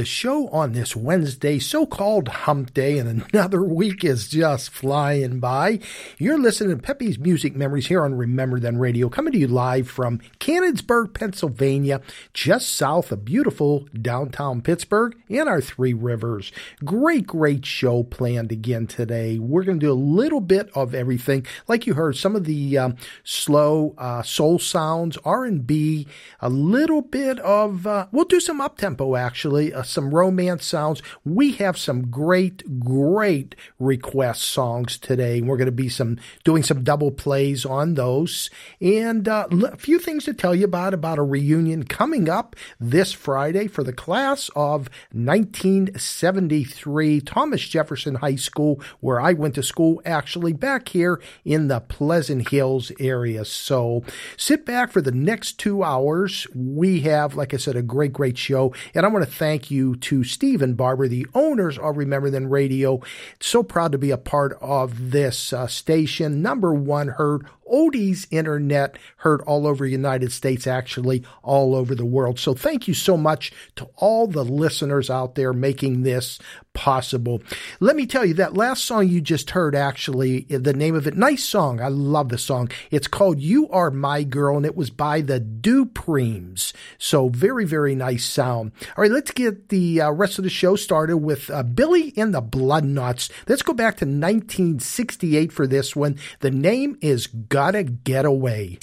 The show on this Wednesday, so called hump day, and another week is just flying by. You're listening to Peppy's Music Memories here on Remember Then Radio, coming to you live from Canonsburg, Pennsylvania, just south of beautiful downtown Pittsburgh and our Three Rivers. Great, great show planned again today. We're going to do a little bit of everything, like you heard, some of the um, slow uh, soul sounds, R&B, a little bit of, uh, we'll do some up tempo actually, uh, some romance sounds. We have some great, great request songs today. We're going to be some doing some double plays on those, and uh, a few things to tell you about about a reunion coming up this Friday for the class of 1973, Thomas Jefferson High School, where I went to school, actually back here in the Pleasant Hills area. So sit back for the next two hours. We have, like I said, a great, great show. And I want to thank you to Steve and Barbara, the owners of Remember Then Radio. So proud to be a part of this uh, station. Number one heard oldies internet heard all over the United States, actually all over the world. So thank you so much to all the listeners out there making this possible. Let me tell you that last song you just heard, actually, the name of it, nice song. I love the song. It's called You Are My Girl, and it was by the Duprems. So very, very nice sound. All right, let's get the uh, rest of the show started with uh, Billy and the Blood Bloodnuts. Let's go back to 1968 for this one. The name is Gotta Get Away.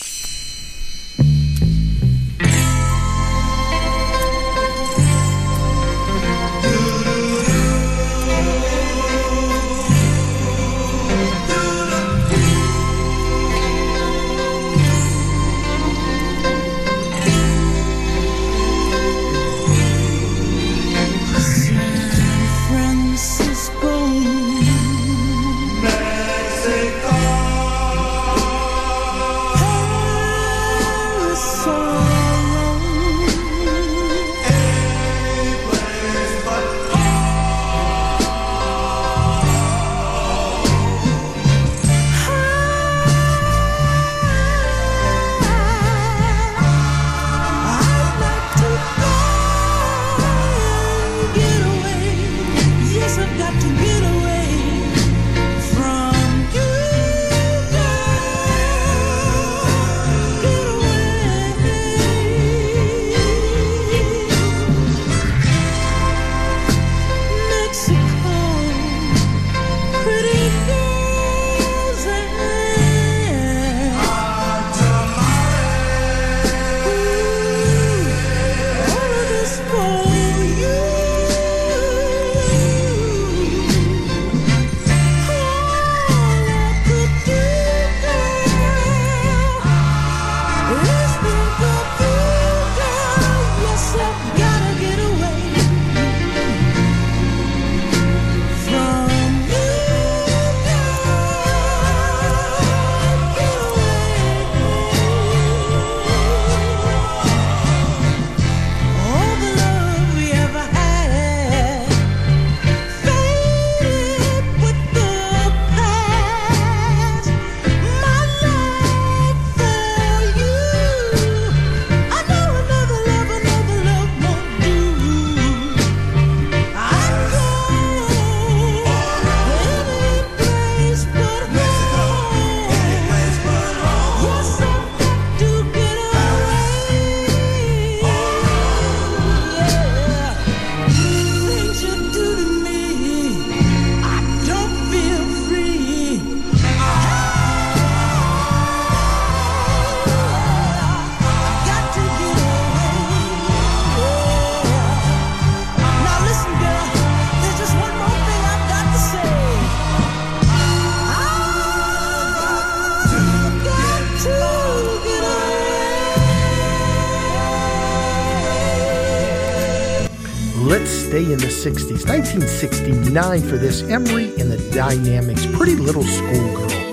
In the 60s. 1969 for this Emery and the Dynamics, Pretty Little Schoolgirl.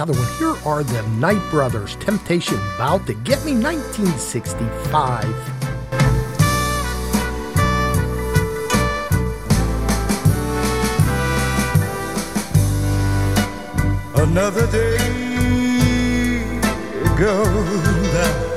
another one. Here are the Knight Brothers, Temptation Bout to Get Me 1965. Another day goes by.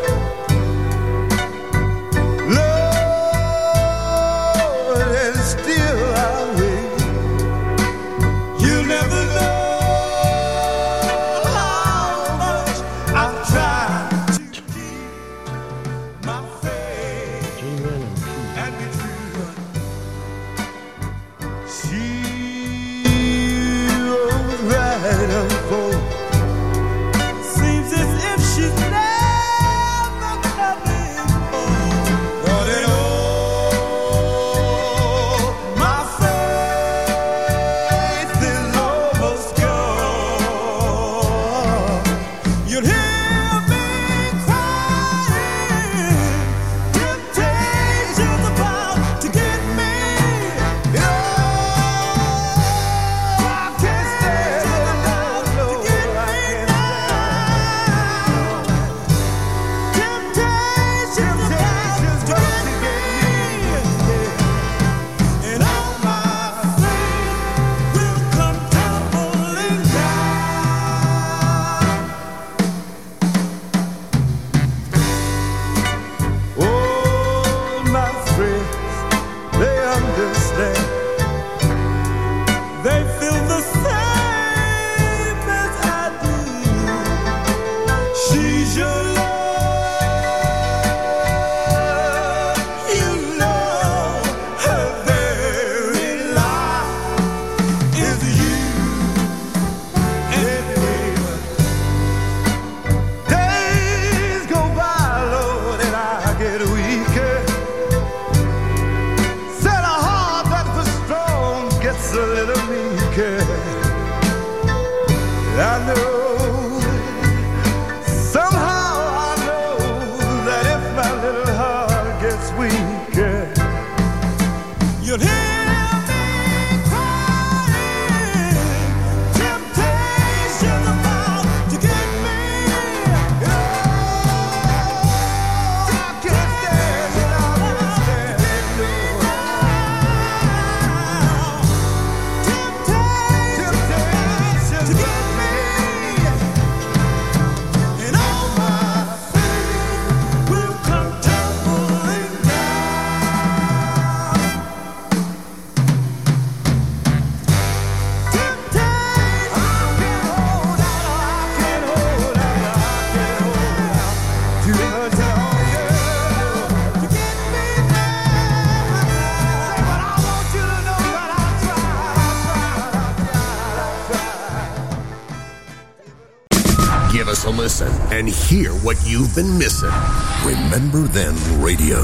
listen and hear what you've been missing. Remember Then Radio.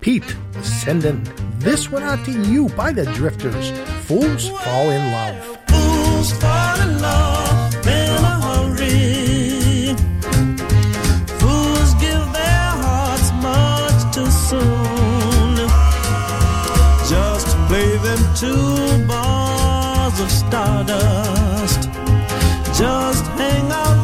Pete sending this one out to you by the Drifters. Fools fall in love. Fools fall in love in a hurry. Fools give their hearts much too soon. Just play them two bars of stardust. Just hang out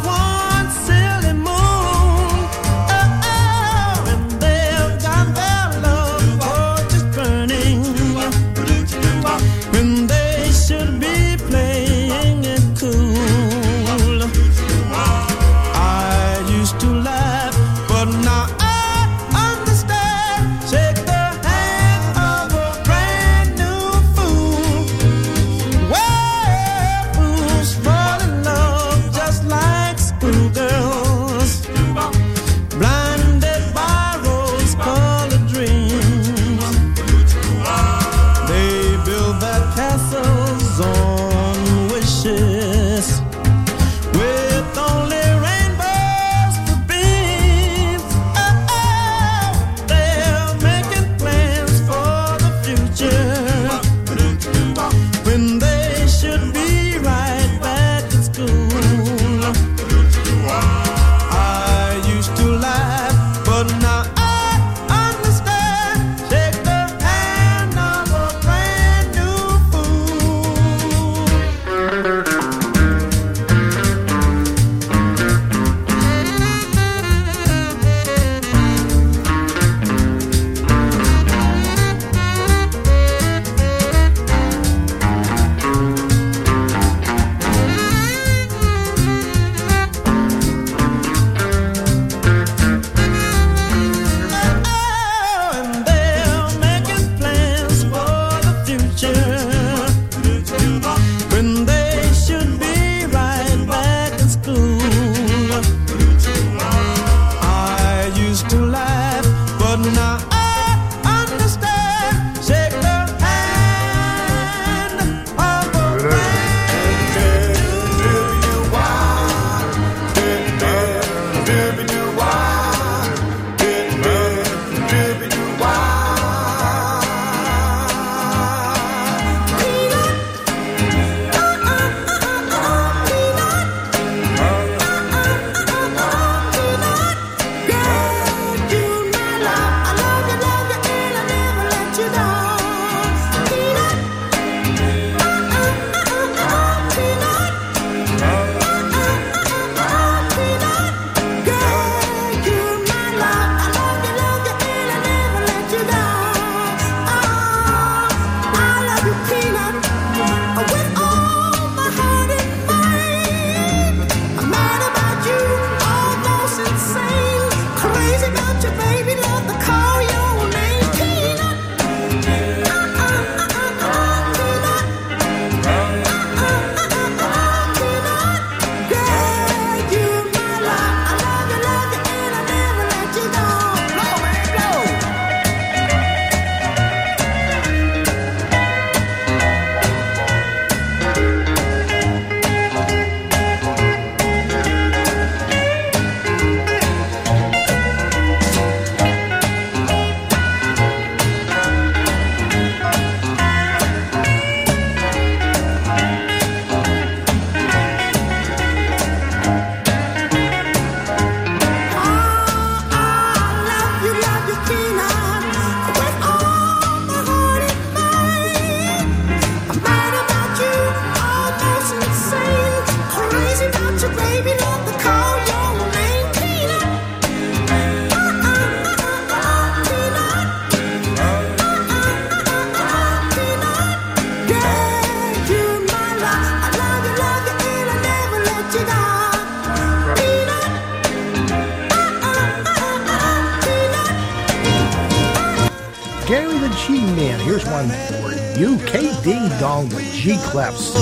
the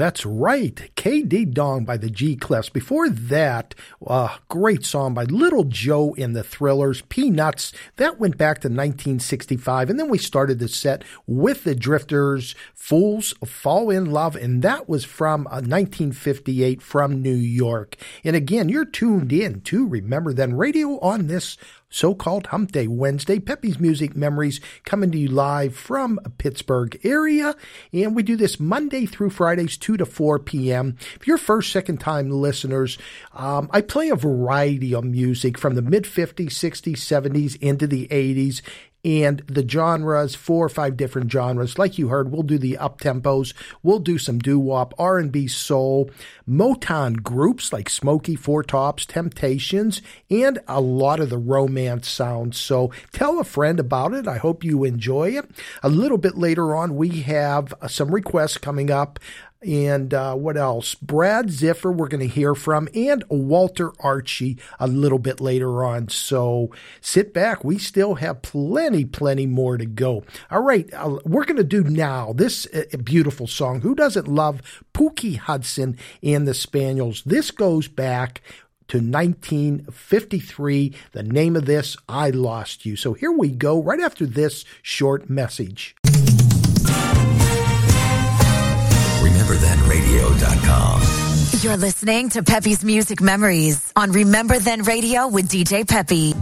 that's right. Ka-Ding-Dong by the G Clefs. Before that, uh, great song by Little Joe and the Thrillers, Peanuts. That went back to 1965. And then we started the set with the Drifters, Fools Fall in Love. And that was from uh, 1958 from New York. And again, you're tuned in to Remember Then Radio on this so-called Hump Day Wednesday. Peppy's Music Memories coming to you live from Pittsburgh area. And we do this Monday through Fridays, 2 to 4 p.m. If you're first, second time listeners, um, I play a variety of music from the mid 50s, 60s, 70s into the 80s and the genres, four or five different genres. Like you heard, we'll do the up tempos, we'll do some doo wop, R and B, soul, Motown groups like Smokey, Four Tops, Temptations, and a lot of the romance sounds. So tell a friend about it. I hope you enjoy it. A little bit later on, we have uh, some requests coming up. And uh, what else? Brad Ziffer, we're going to hear from, and Walter Archie a little bit later on. So sit back. We still have plenty, plenty more to go. All right, uh, we're going to do now this uh, beautiful song. Who doesn't love Pookie Hudson and the Spaniels? This goes back to 1953. The name of this, I Lost You. So here we go, right after this short message. RememberThenRadio.com. You're listening to Peppy's Music Memories on Remember Then Radio with DJ Peppy.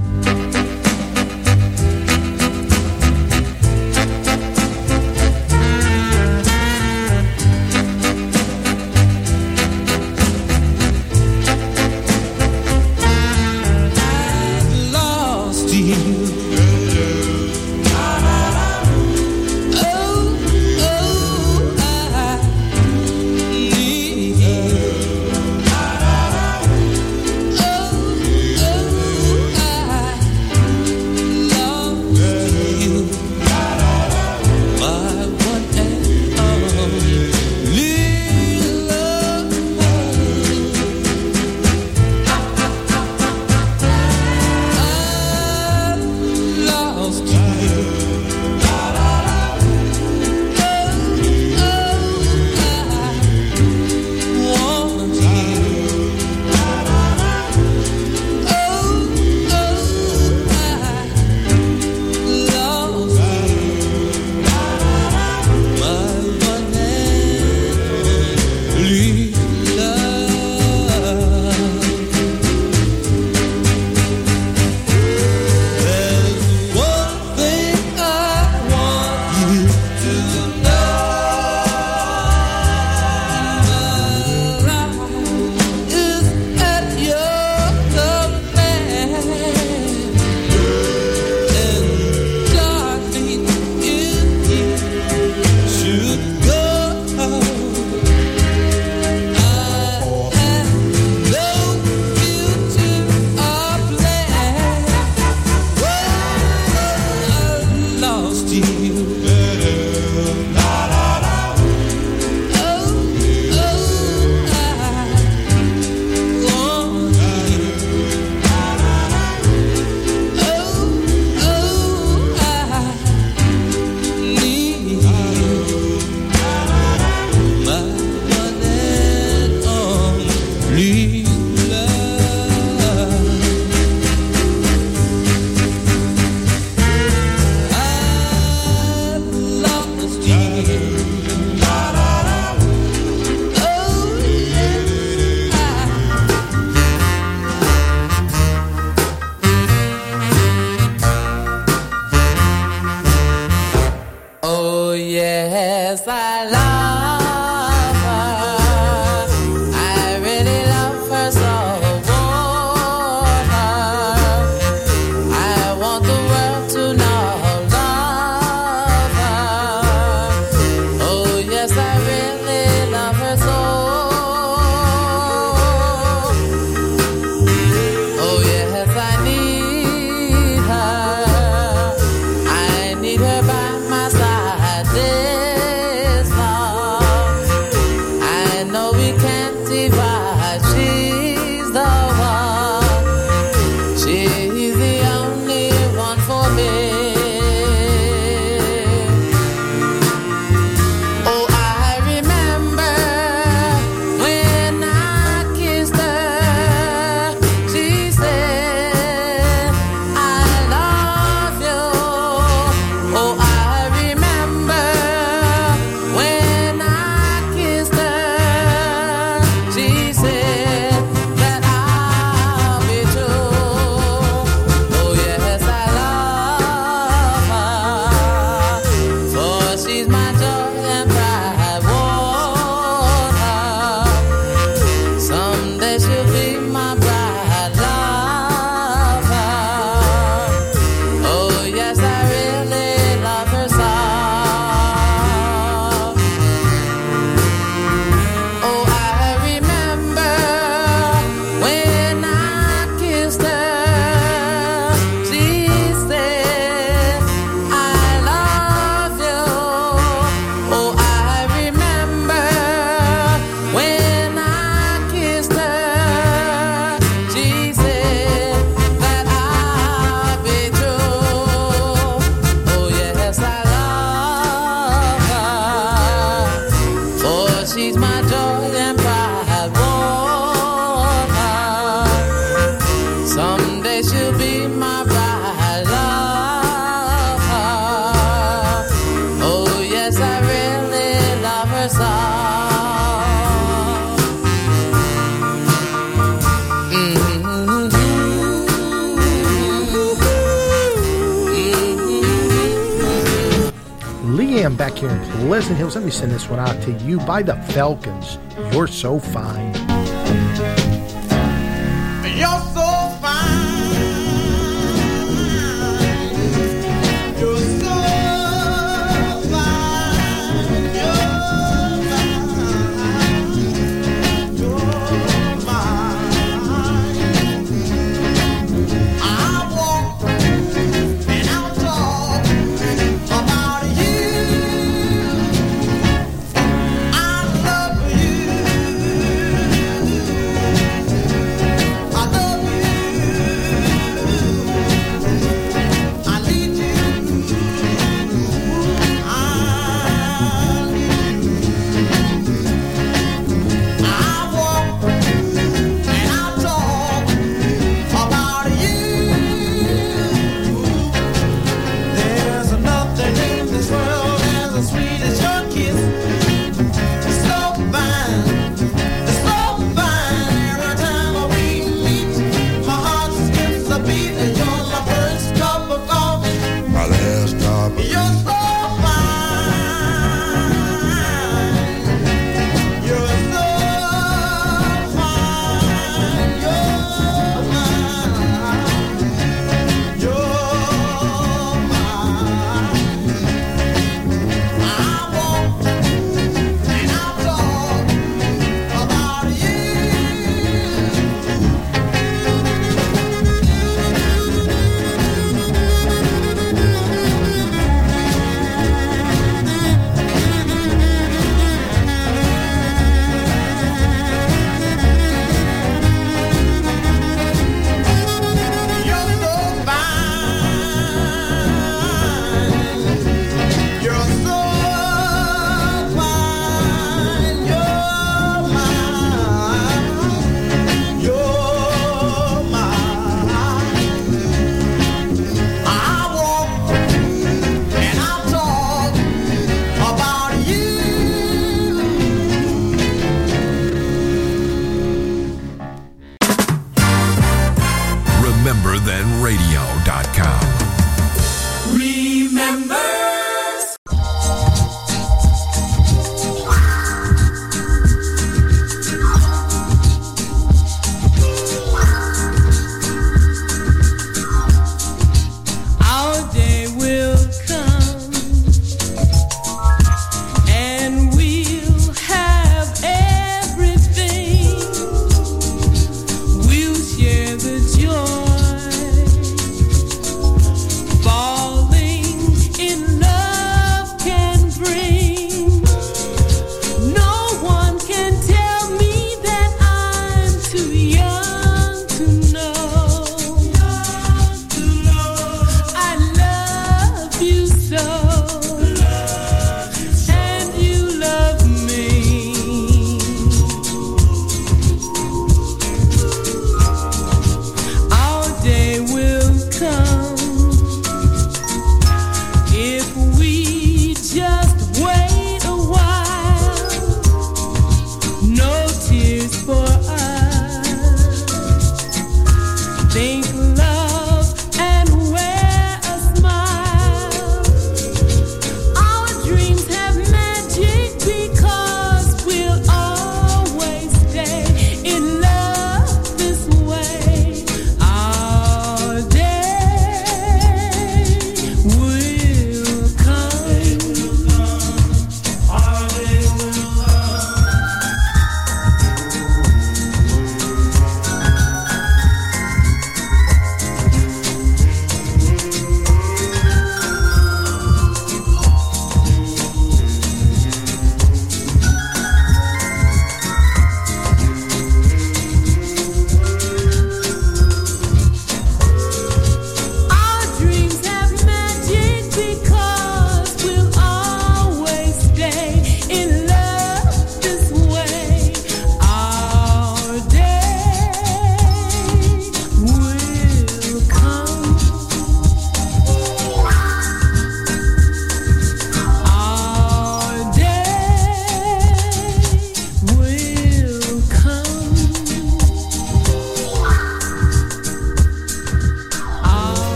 Send this one out to you by the Falcons. You're so fine.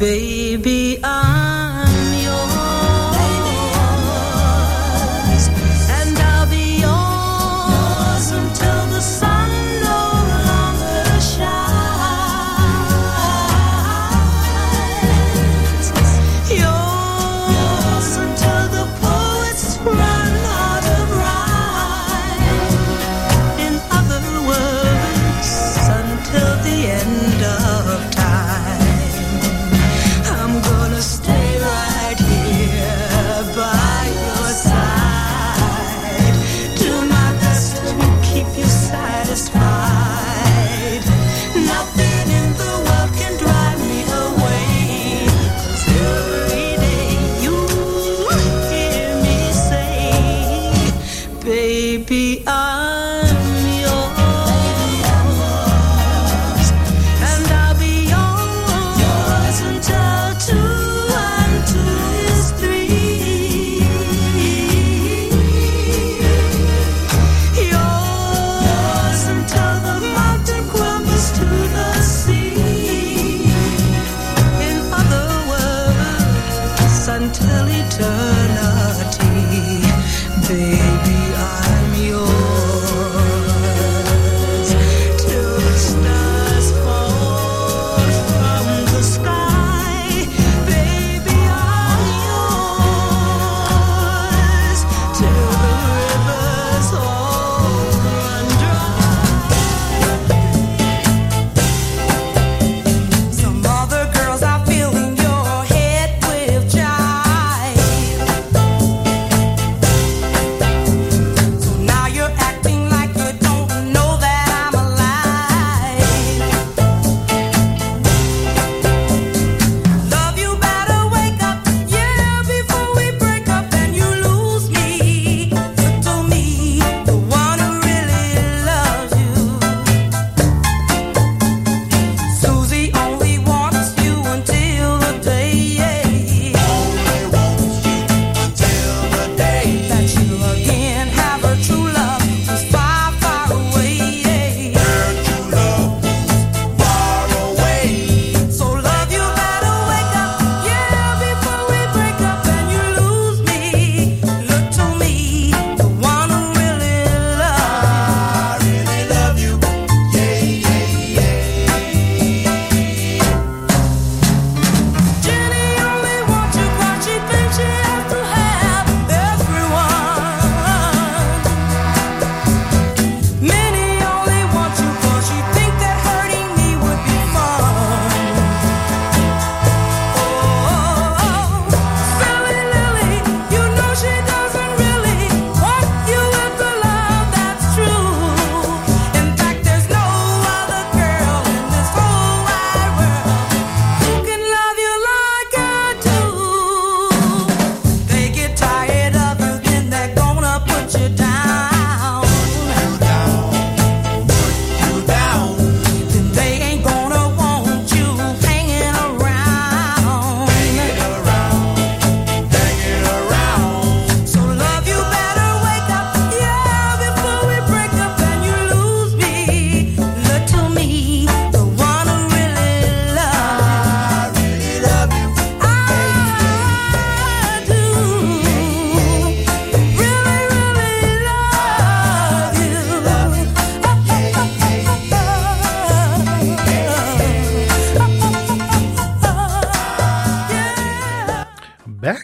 Baby, I'm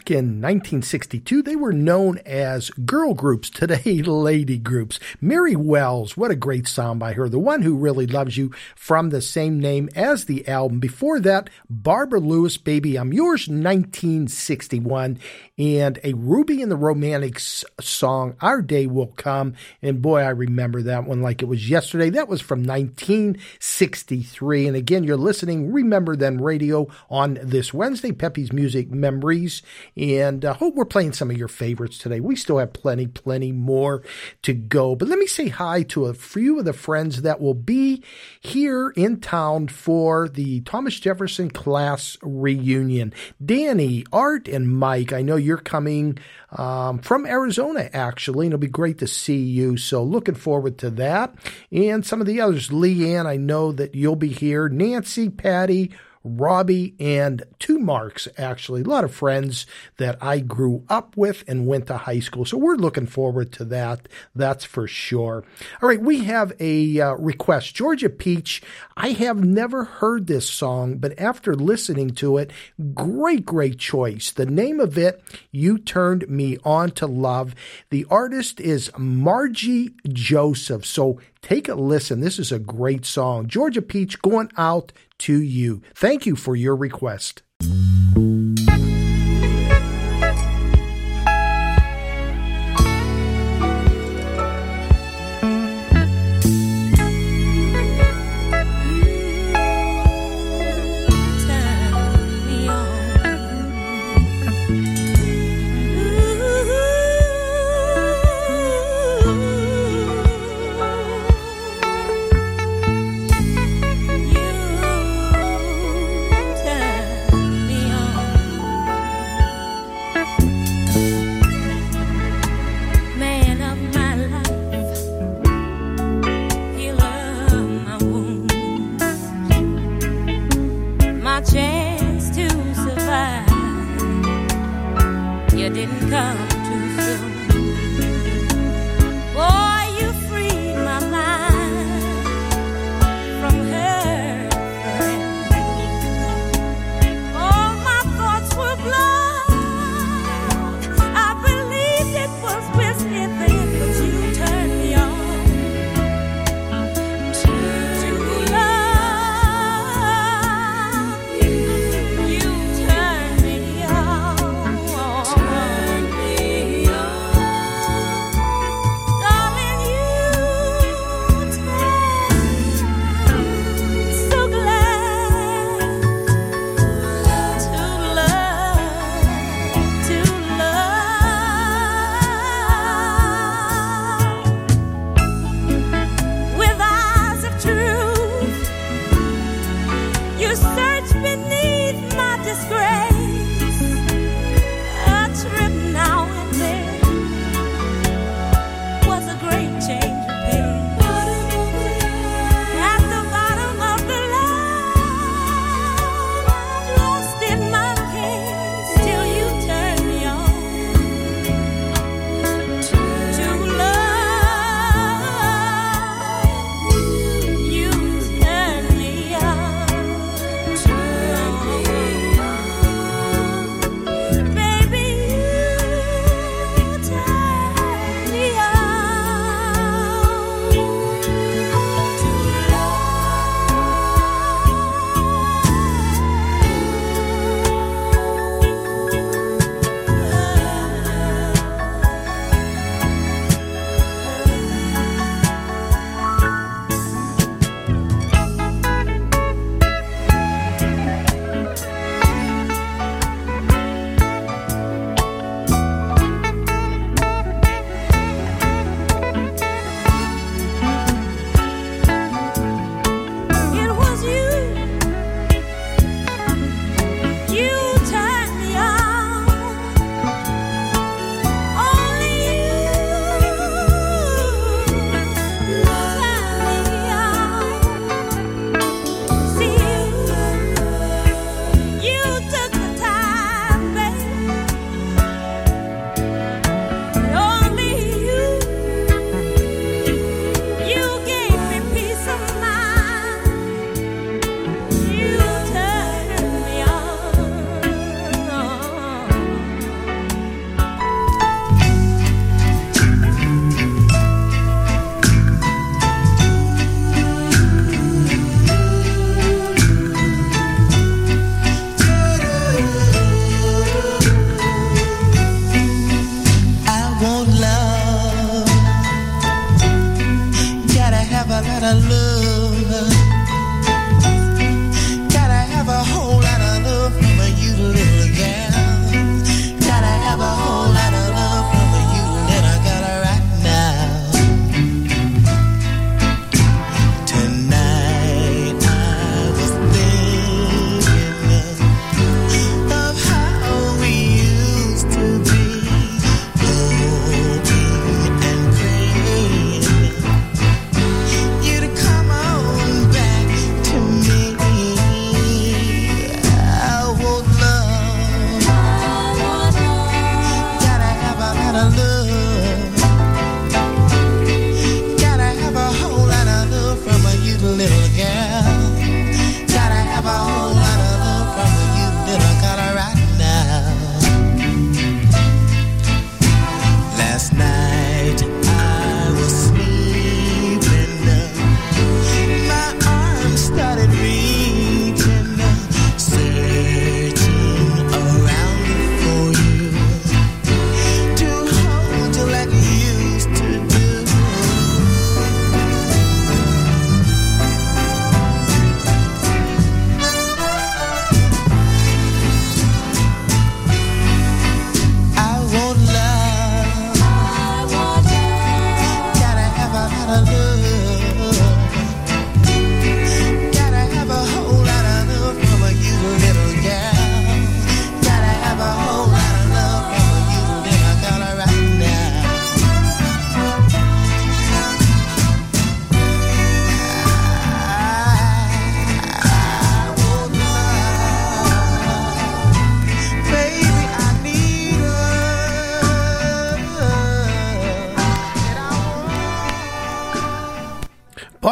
Back in 1962, they were known as girl groups, today lady groups. Mary Wells, what a great song by her. The one who really loves you from the same name as the album. Before that, Barbara Lewis, Baby I'm Yours, 1961, and a Ruby and the Romantics song, Our Day Will Come. And boy, I remember that one like it was yesterday. That was from 1963. And again, you're listening, Remember Then Radio on this Wednesday, Peppy's Music Memories. And I uh, hope we're playing some of your favorites today. We still have plenty, plenty more to go. But let me say hi to a few of the friends that will be here in town for the Thomas Jefferson class reunion. Danny, Art, and Mike, I know you're coming um, from Arizona, actually, and it'll be great to see you. So looking forward to that. And some of the others, Leanne, I know that you'll be here. Nancy, Patty, Robbie, and two Marks, actually. A lot of friends that I grew up with and went to high school. So we're looking forward to that. That's for sure. All right, we have a uh, request. Georgia Peach, I have never heard this song, but after listening to it, great, great choice. The name of it, You Turned Me On to Love. The artist is Margie Joseph. So take a listen. This is a great song. Georgia Peach going out to you. Thank you for your request.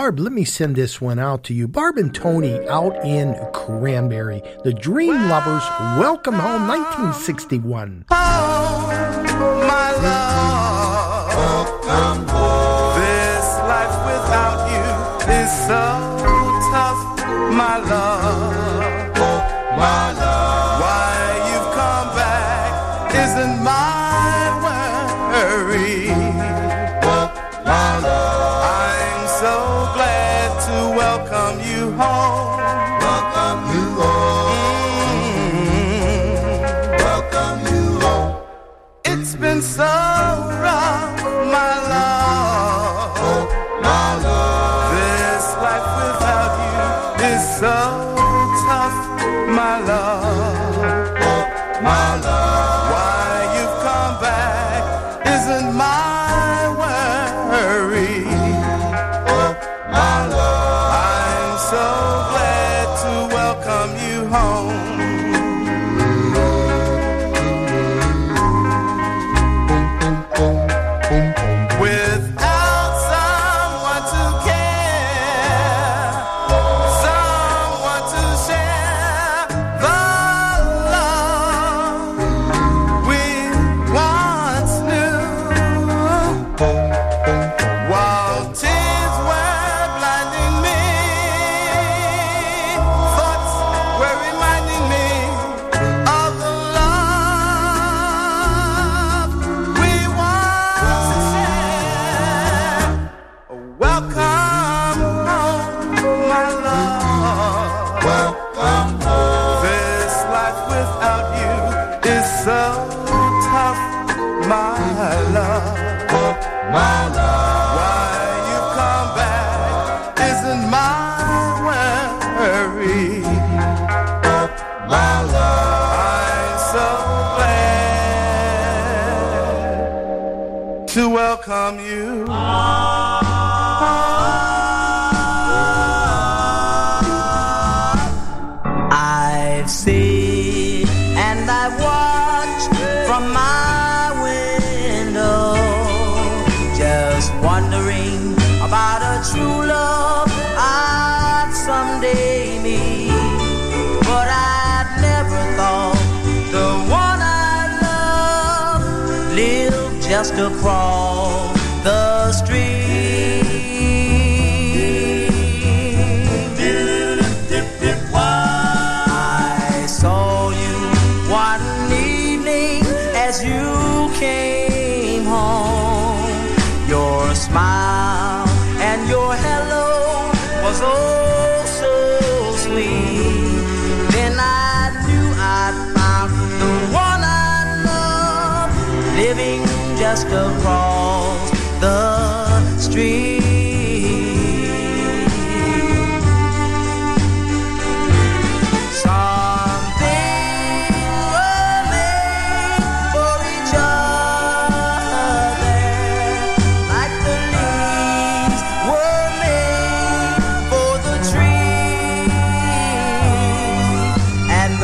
Barb, let me send this one out to you. Barb and Tony out in Cranberry. The Dream Lovers, Welcome Home 1961. Oh, my love. Welcome home. This life without you is so tough, my love. Oh, my love. The ball.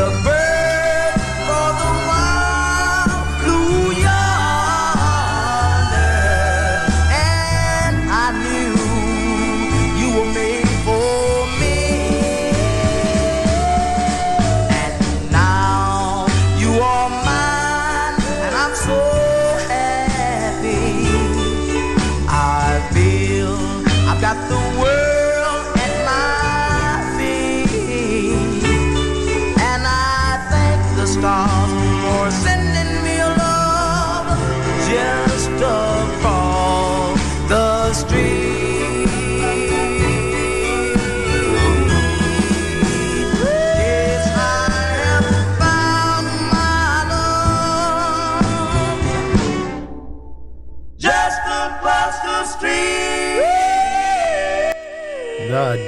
the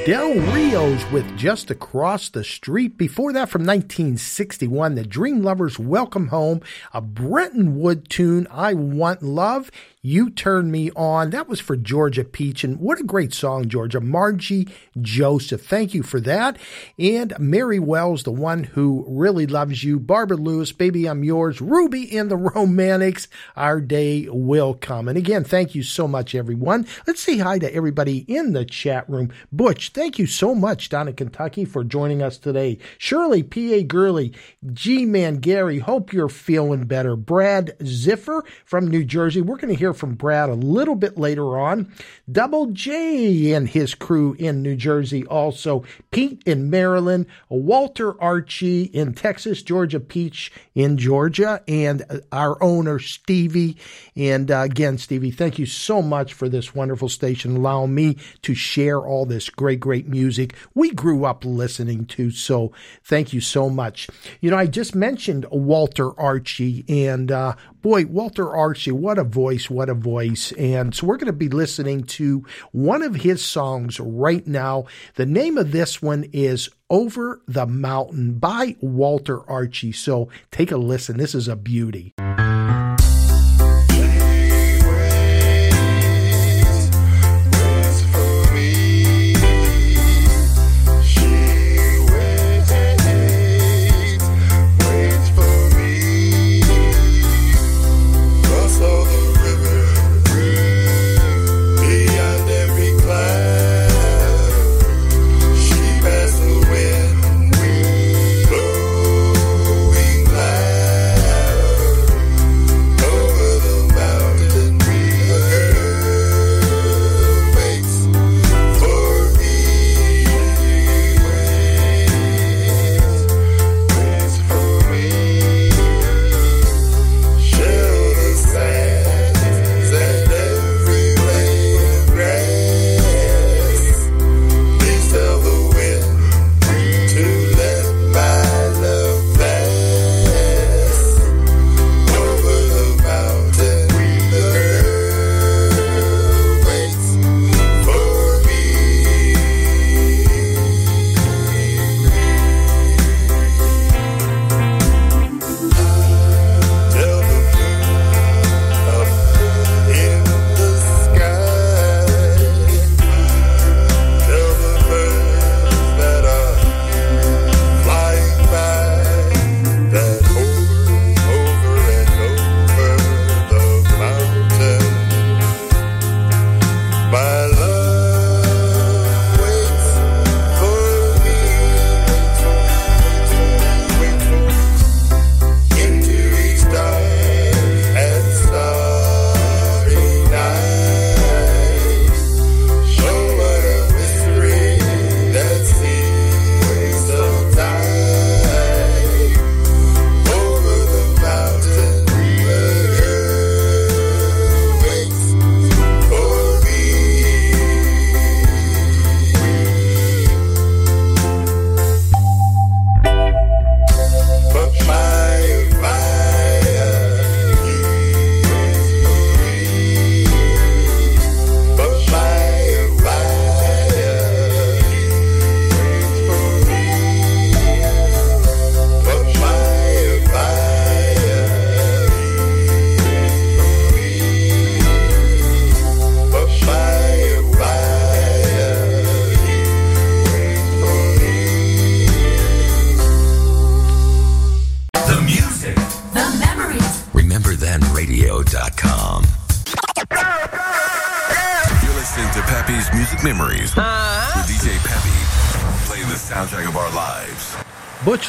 点五。Rios with Just Across the Street. Before that, from 1961, the Dream Lovers Welcome Home, a Brenton Wood tune, I Want Love. You Turn Me On. That was for Georgia Peach. And what a great song, Georgia. Margie Joseph. Thank you for that. And Mary Wells, the one who really loves you. Barbara Lewis, Baby I'm Yours. Ruby and the Romantics. Our day will come. And again, thank you so much, everyone. Let's say hi to everybody in the chat room. Butch, thank you so much down in Kentucky for joining us today. Shirley, P.A. Gurley, G Man Gary, hope you're feeling better. Brad Ziffer from New Jersey. We're going to hear from Brad a little bit later on. Double J and his crew in New Jersey also. Pete in Maryland. Walter Archie in Texas. Georgia Peach in Georgia. And our owner, Stevie. And uh, again, Stevie, thank you so much for this wonderful station, allowing me to share all this great, great music we grew up listening to. So thank you so much. You know, I just mentioned Walter Archie, and uh, boy, Walter Archie, what a voice, what a voice. And so we're going to be listening to one of his songs right now. The name of this one is Over the Mountain by Walter Archie. So take a listen. This is a beauty.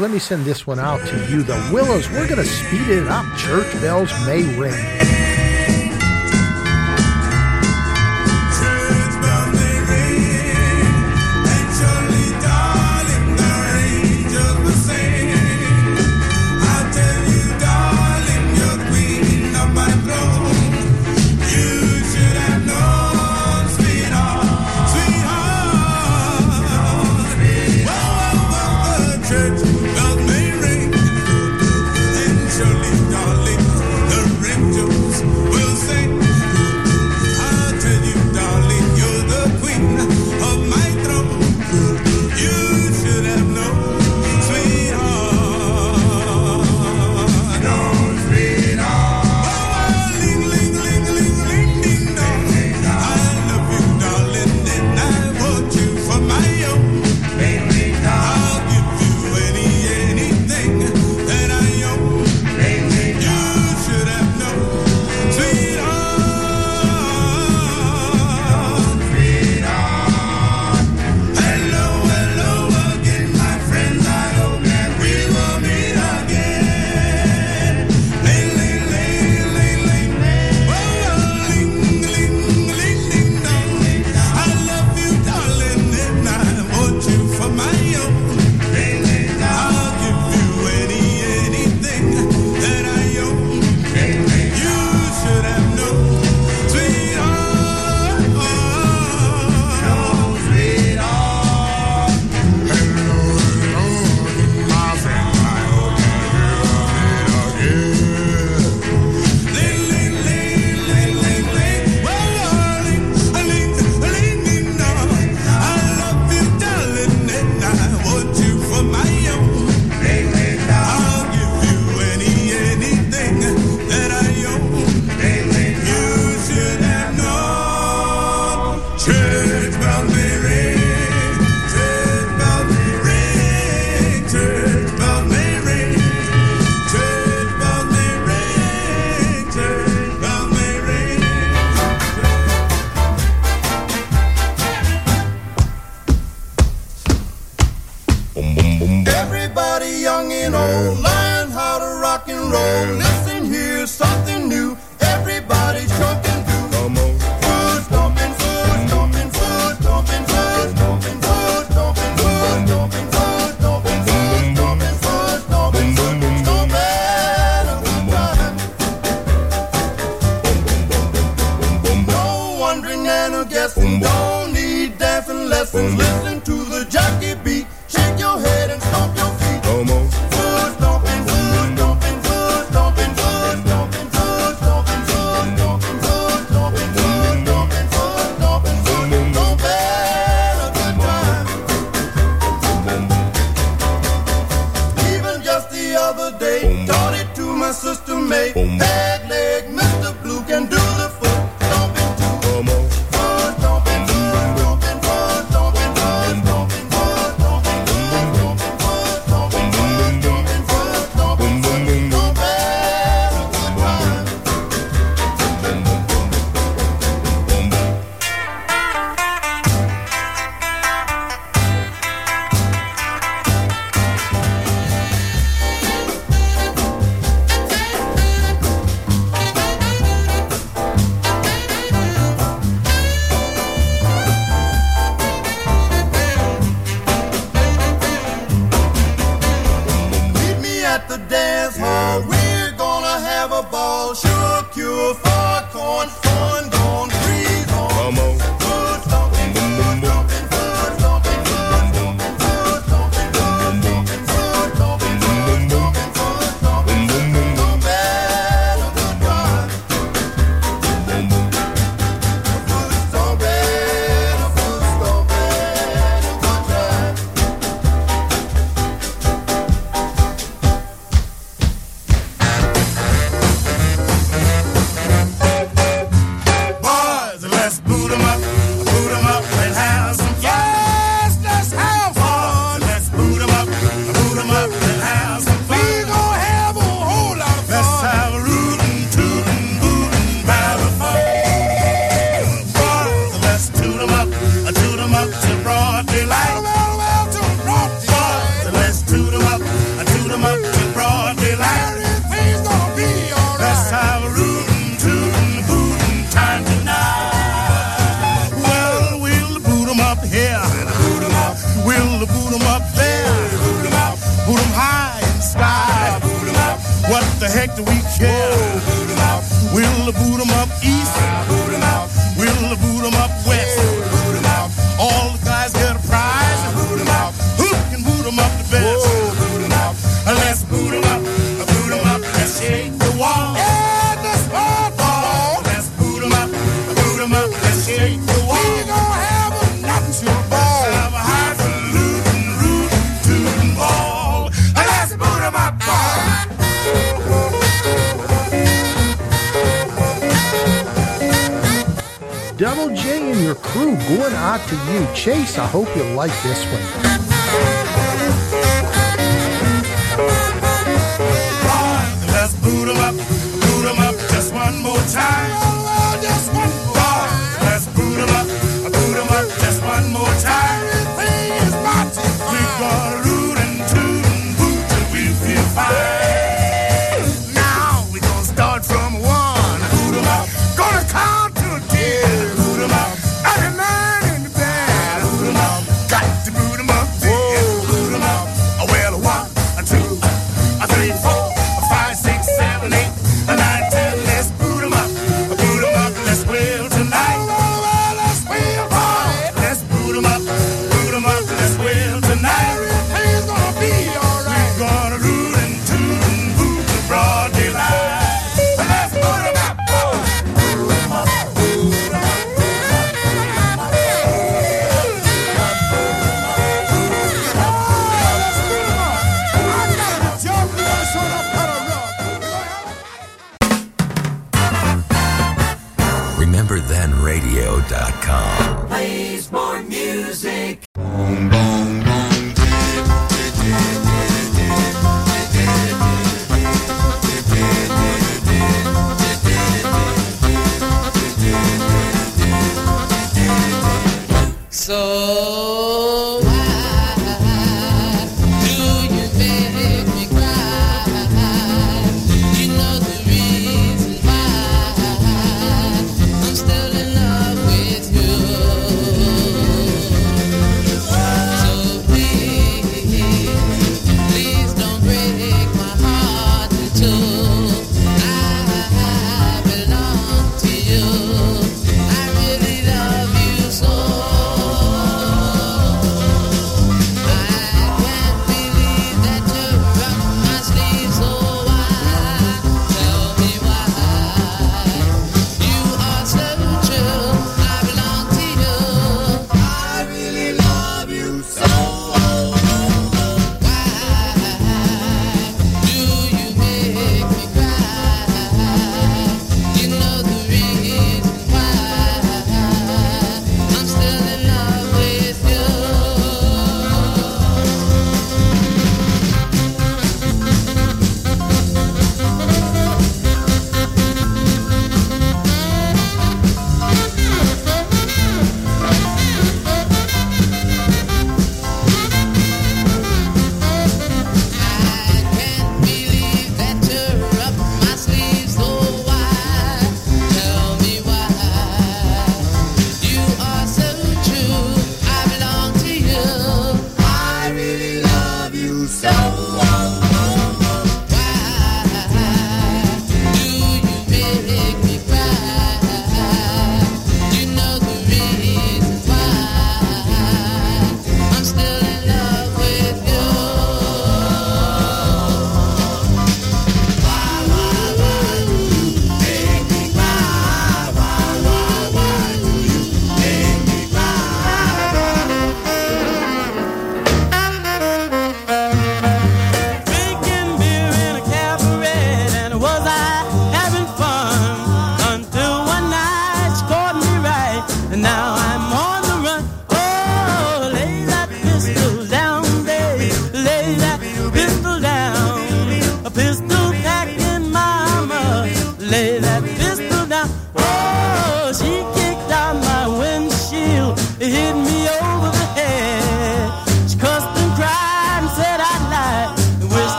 Let me send this one out to you. The Willows, we're going to speed it up. Church bells may ring.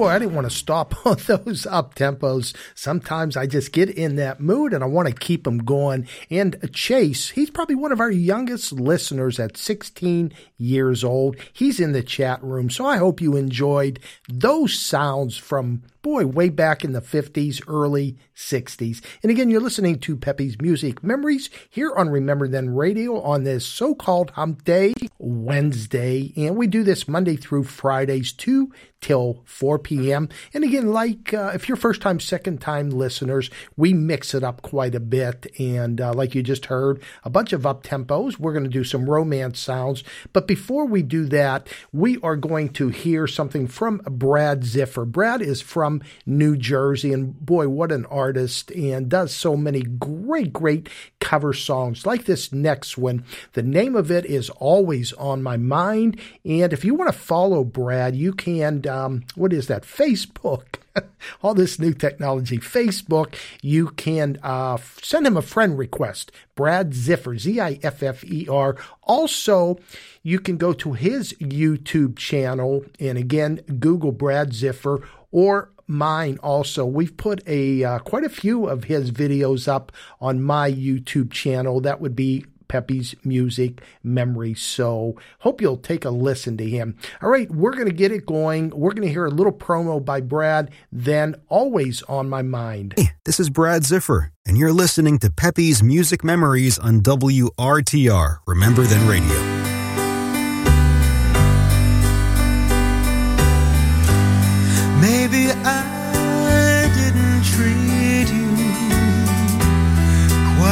Boy, I didn't want to stop on those up tempos. Sometimes I just get in that mood and I want to keep them going. And Chase, he's probably one of our youngest listeners at 16 years old. He's in the chat room. So I hope you enjoyed those sounds from boy, way back in the 50s, early 60s. And again, you're listening to Peppy's Music Memories here on Remember Then Radio on this so called Hump Day Wednesday. And we do this Monday through Fridays, 2 till 4 p.m. And again, like uh, if you're first time, second time listeners, we mix it up quite a bit. And uh, like you just heard, a bunch of up tempos. We're going to do some romance sounds. But before we do that, we are going to hear something from Brad Ziffer. Brad is from New Jersey, and boy, what an artist, and does so many great, great cover songs like this next one. The name of it is Always on My Mind. And if you want to follow Brad, you can, um, what is that? Facebook. All this new technology. Facebook, you can uh, send him a friend request. Brad Ziffer, Z I F F E R. Also, you can go to his YouTube channel and again, Google Brad Ziffer or mine also. We've put a uh, quite a few of his videos up on my YouTube channel. That would be Peppy's Music Memory. So hope you'll take a listen to him. All right, we're going to get it going. We're going to hear a little promo by Brad, then always on my mind. Hey, this is Brad Ziffer, and you're listening to Peppy's Music Memories on WRTR. Remember Then Radio.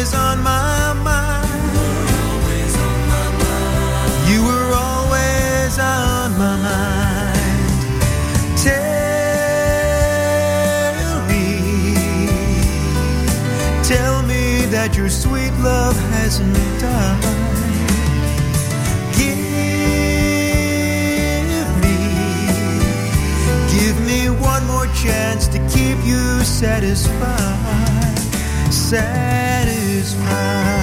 Always on my mind. You were always on my mind. Tell me, tell me that your sweet love hasn't died. Give me, give me one more chance to keep you satisfied, said is mine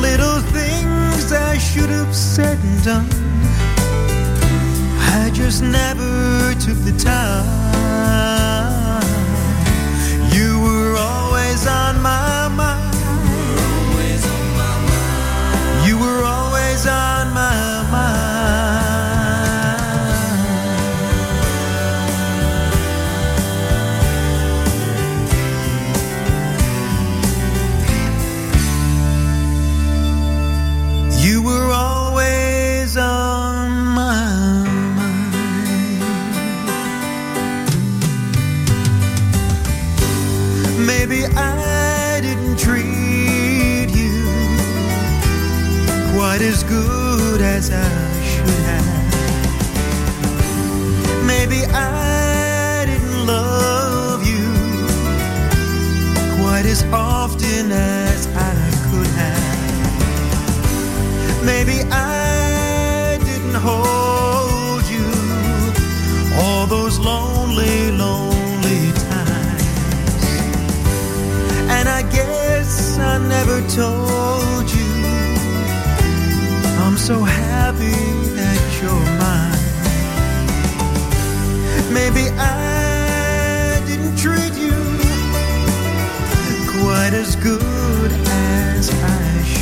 Little things I should have said and done. I just never took the time.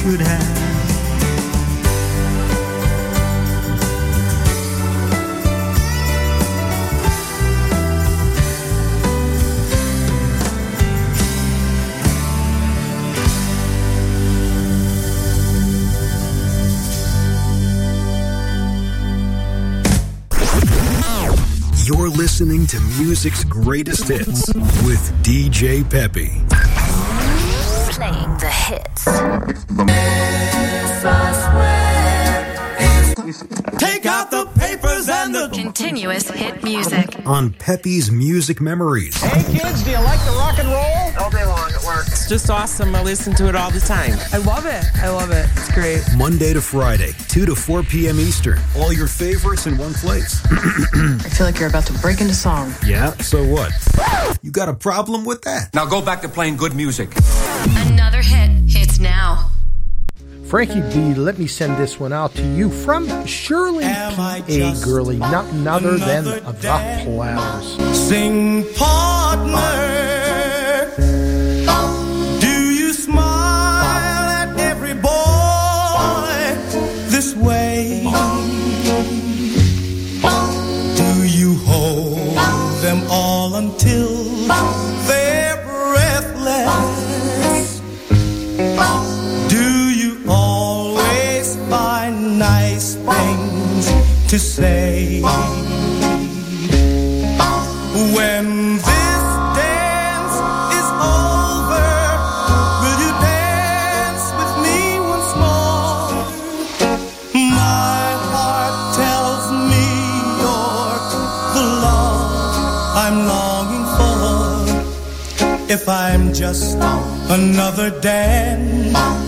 I should have. You're listening to music's greatest hits with DJ Peppy. Playing the hits. Take out the papers and the Continuous hit music. On Peppy's Music Memories. Hey kids, do you like the rock and roll? All day long at work. It's just awesome. I listen to it all the time. I love it. I love it. It's great. Monday to Friday, 2 to 4 p.m. Eastern. All your favorites in one place. I feel like you're about to break into song. yeah, so what? You got a problem with that? Now go back to playing good music. Another hit hits now. Frankie B, let me send this one out to you from Shirley P. A. Gurley, none other than the Platters. Sing partner. Do you smile at every boy this way? Do you hold them all until to say. When this dance is over will you dance with me once more? My heart tells me you're the love i'm longing for. If i'm just another dance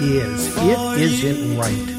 is. It isn't right.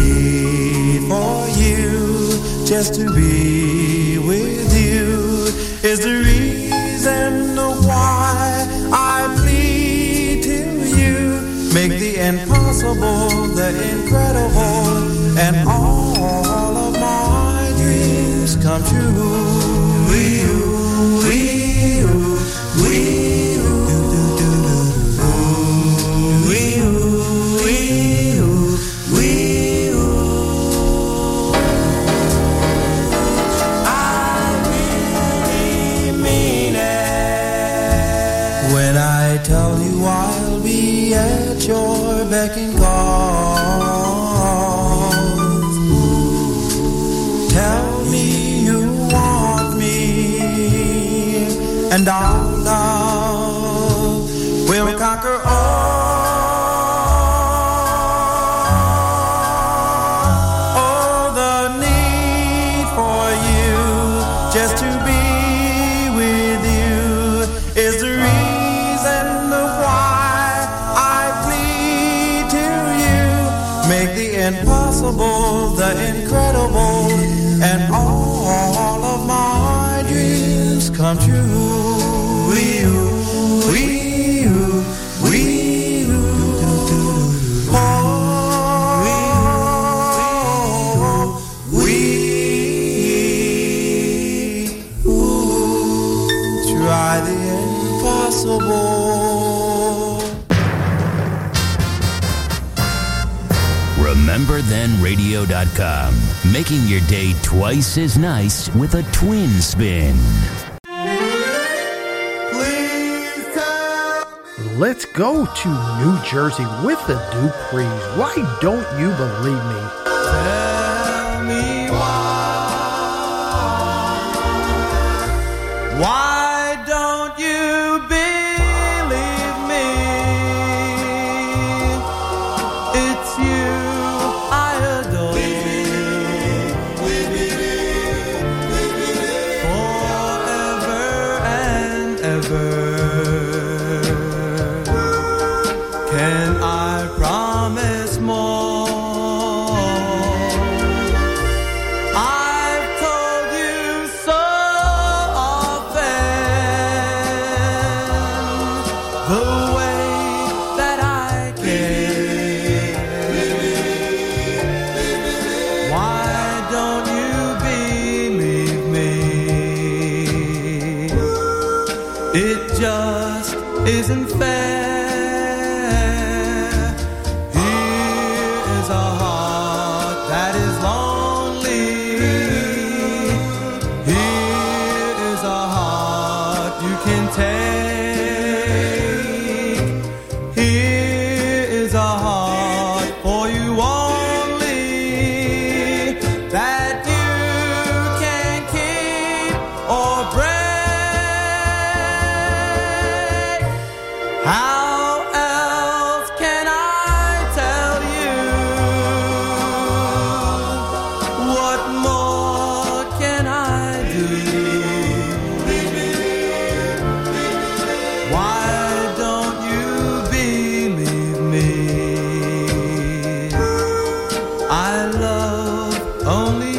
need for you, just to be with you, is the reason why I plead to you. Make the impossible the incredible, and all of my dreams come true. second calls. Tell me you want me, and I. radio.com, making your day twice as nice with a twin spin. Let's go to New Jersey with the Duprees. Why don't you believe me? My love only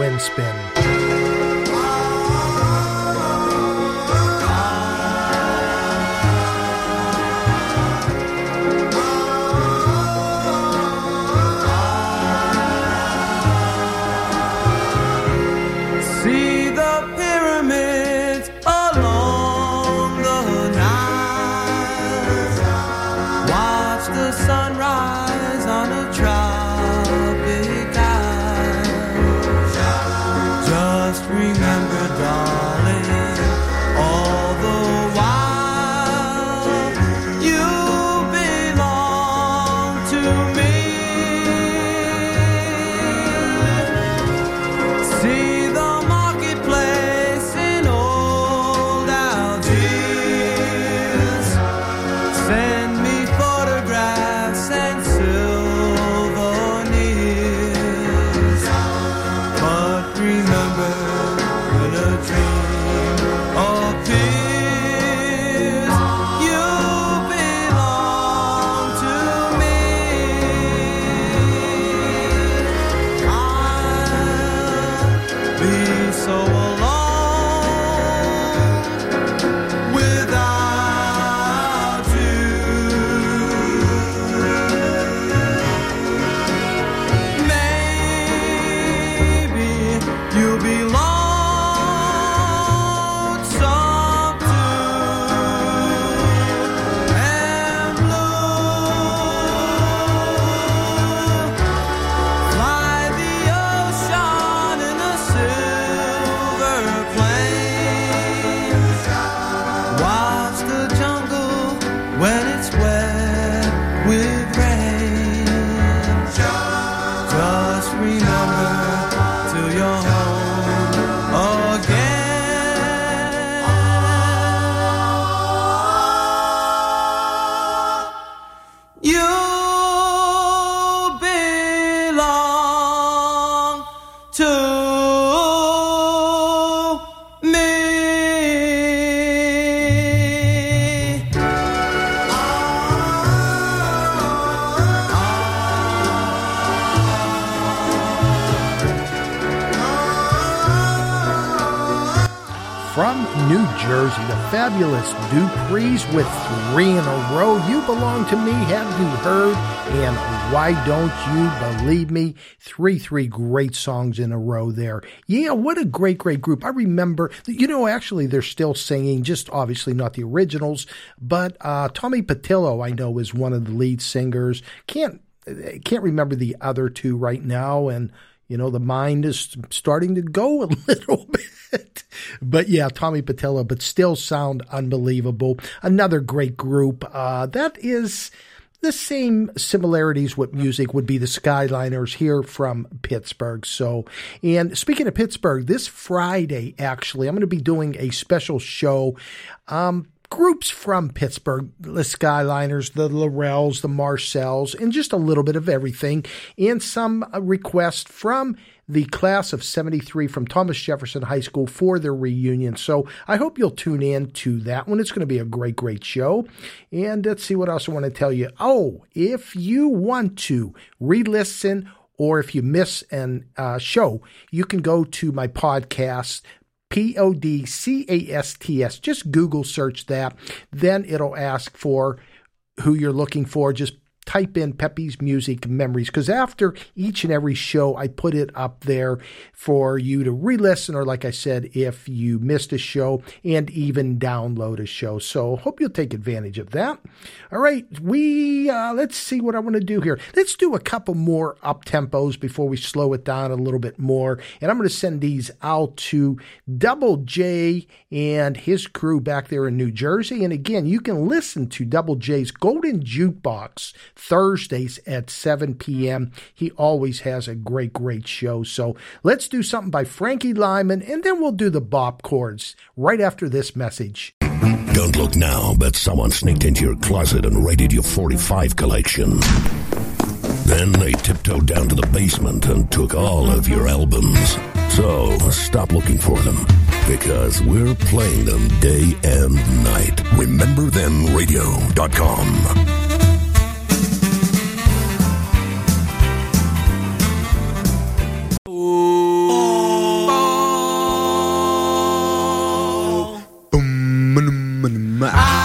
of remember, belong to me, have you heard? And why don't you believe me? Three, three great songs in a row there. Yeah, what a great, great group. I remember, you know, actually they're still singing, just obviously not the originals, but uh, Tommy Petillo, I know, is one of the lead singers. Can't can't remember the other two right now, and you know the mind is starting to go a little bit. But yeah, Tommy Patella, but still sound unbelievable. Another great group. Uh, that is the same similarities with music would be the Skyliners here from Pittsburgh. So, and speaking of Pittsburgh, this Friday, actually, I'm going to be doing a special show. Um, groups from Pittsburgh, the Skyliners, the Laurels, the Marcels, and just a little bit of everything, and some uh, requests from the class of 73 from Thomas Jefferson High School for their reunion. So I hope you'll tune in to that one. It's going to be a great, great show. And let's see what else I want to tell you. Oh, if you want to re listen or if you miss an uh, show, you can go to my podcast, P O D C A S T S. Just Google search that. Then it'll ask for who you're looking for. Just type in Peppy's Music Memories because after each and every show, I put it up there for you to re listen, or like I said, if you missed a show and even download a show. So hope you'll take advantage of that. All right, we, uh, let's see what I want to do here. Let's do a couple more up tempos before we slow it down a little bit more. And I'm going to send these out to Double J and his crew back there in New Jersey. And again, you can listen to Double J's Golden Jukebox Thursdays at 7 p.m. He always has a great, great show. So let's do something by Frankie Lymon, and then we'll do the Bop-Chords right after this message. Don't look now, but someone sneaked into your closet and raided your 45 collection. Then they tiptoed down to the basement and took all of your albums. So stop looking for them because we're playing them day and night. RememberThenRadio.com. I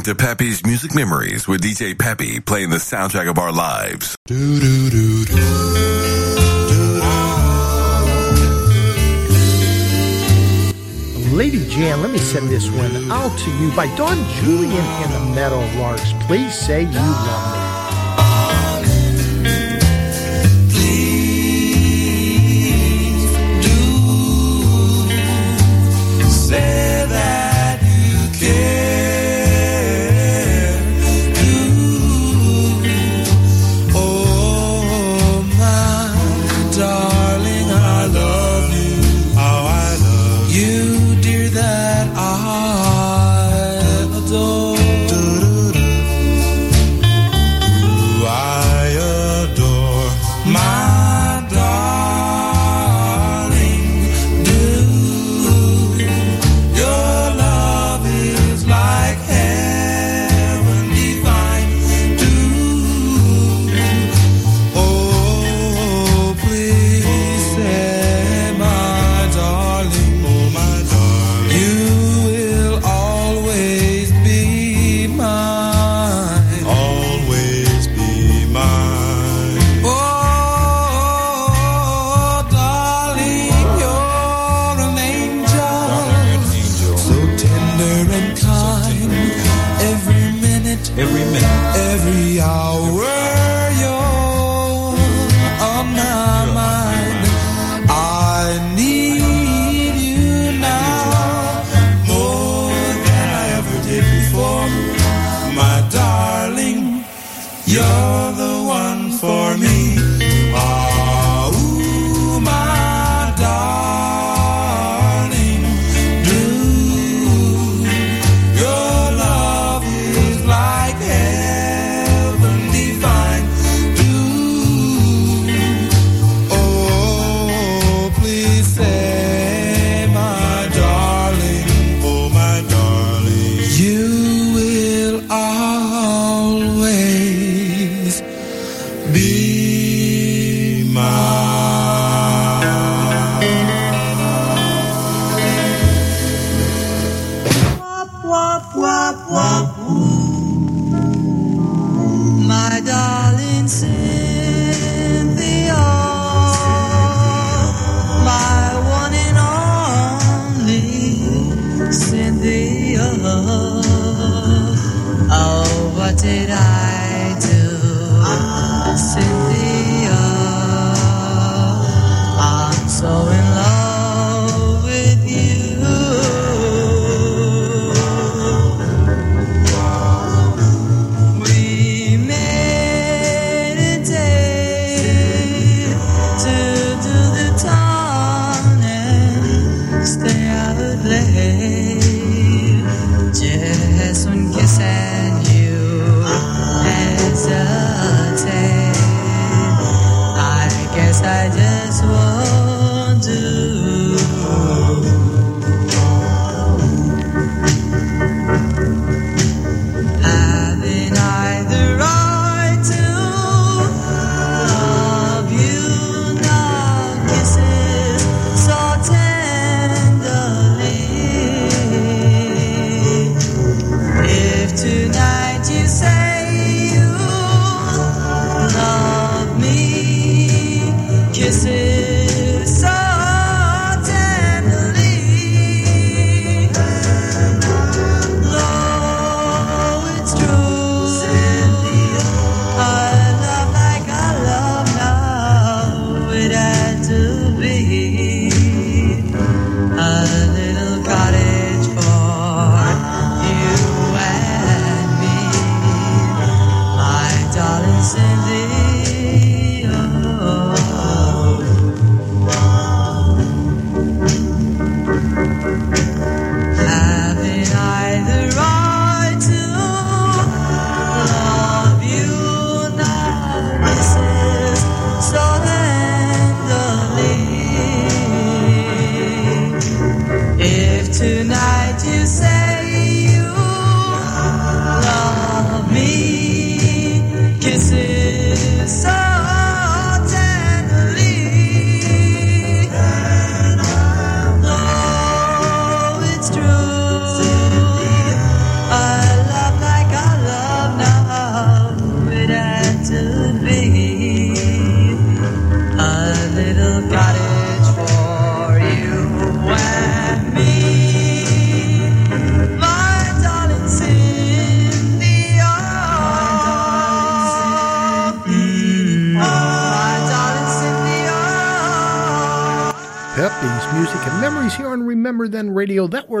listening to Peppy's Music Memories with DJ Peppy playing the soundtrack of our lives. Do, do, do, Lady Jan, let me send this one out to you by Don Julian and the Metal Larks. Please say you love me.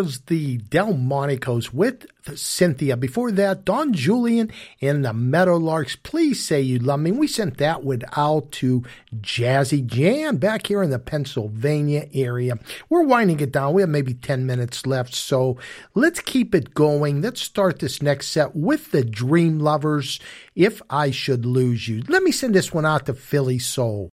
Was the Delmonicos with Cynthia. Before that, Don Julian and the Meadowlarks. Please say you love me. We sent that with out to Jazzy Jam back here in the Pennsylvania area. We're winding it down. We have maybe 10 minutes left, so let's keep it going. Let's start this next set with the Dreamlovers. If I Should Lose You. Let me send this one out to Philly Soul.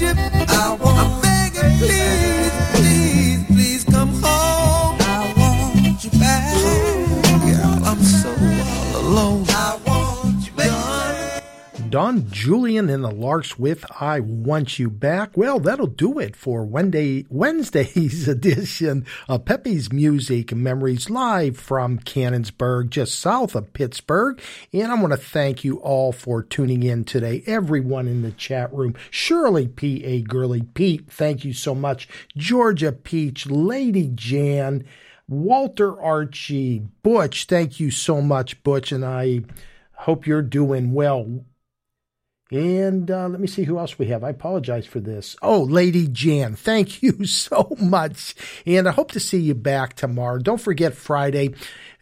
I Julian and the Larks with I Want You Back. Well, that'll do it for Wednesday, Wednesday's edition of Peppy's Music Memories live from Canonsburg, just south of Pittsburgh. And I want to thank you all for tuning in today. Everyone in the chat room. Shirley P.A. Gurley, Pete, thank you so much. Georgia Peach, Lady Jan, Walter Archie, Butch, thank you so much, Butch. And I hope you're doing well. And uh, let me see who else we have. I apologize for this. Oh, Lady Jan, thank you so much. And I hope to see you back tomorrow. Don't forget Friday.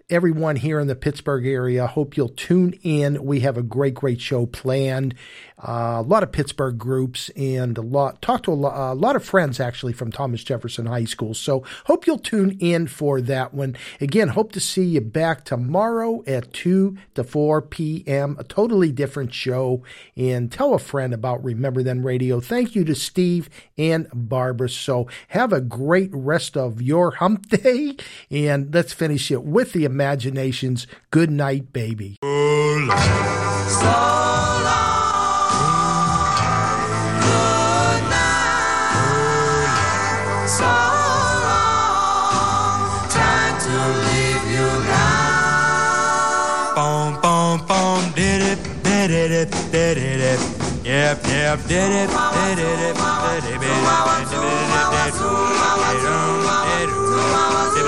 Everyone here in the Pittsburgh area, hope you'll tune in. We have a great, great show planned. A lot of Pittsburgh groups and a lot, talked to a lot, a lot of friends actually from Thomas Jefferson High School. So hope you'll tune in for that one. Again, hope to see you back tomorrow at 2 to 4 p.m. A totally different show. And tell a friend about Remember Then Radio. Thank you to Steve and Barbara. So have a great rest of your hump day. And let's finish it with the imaginations. Good night, baby. So yep, yep, did it, did it, did it, did it, did it, did it, did it, did it, did it, did it,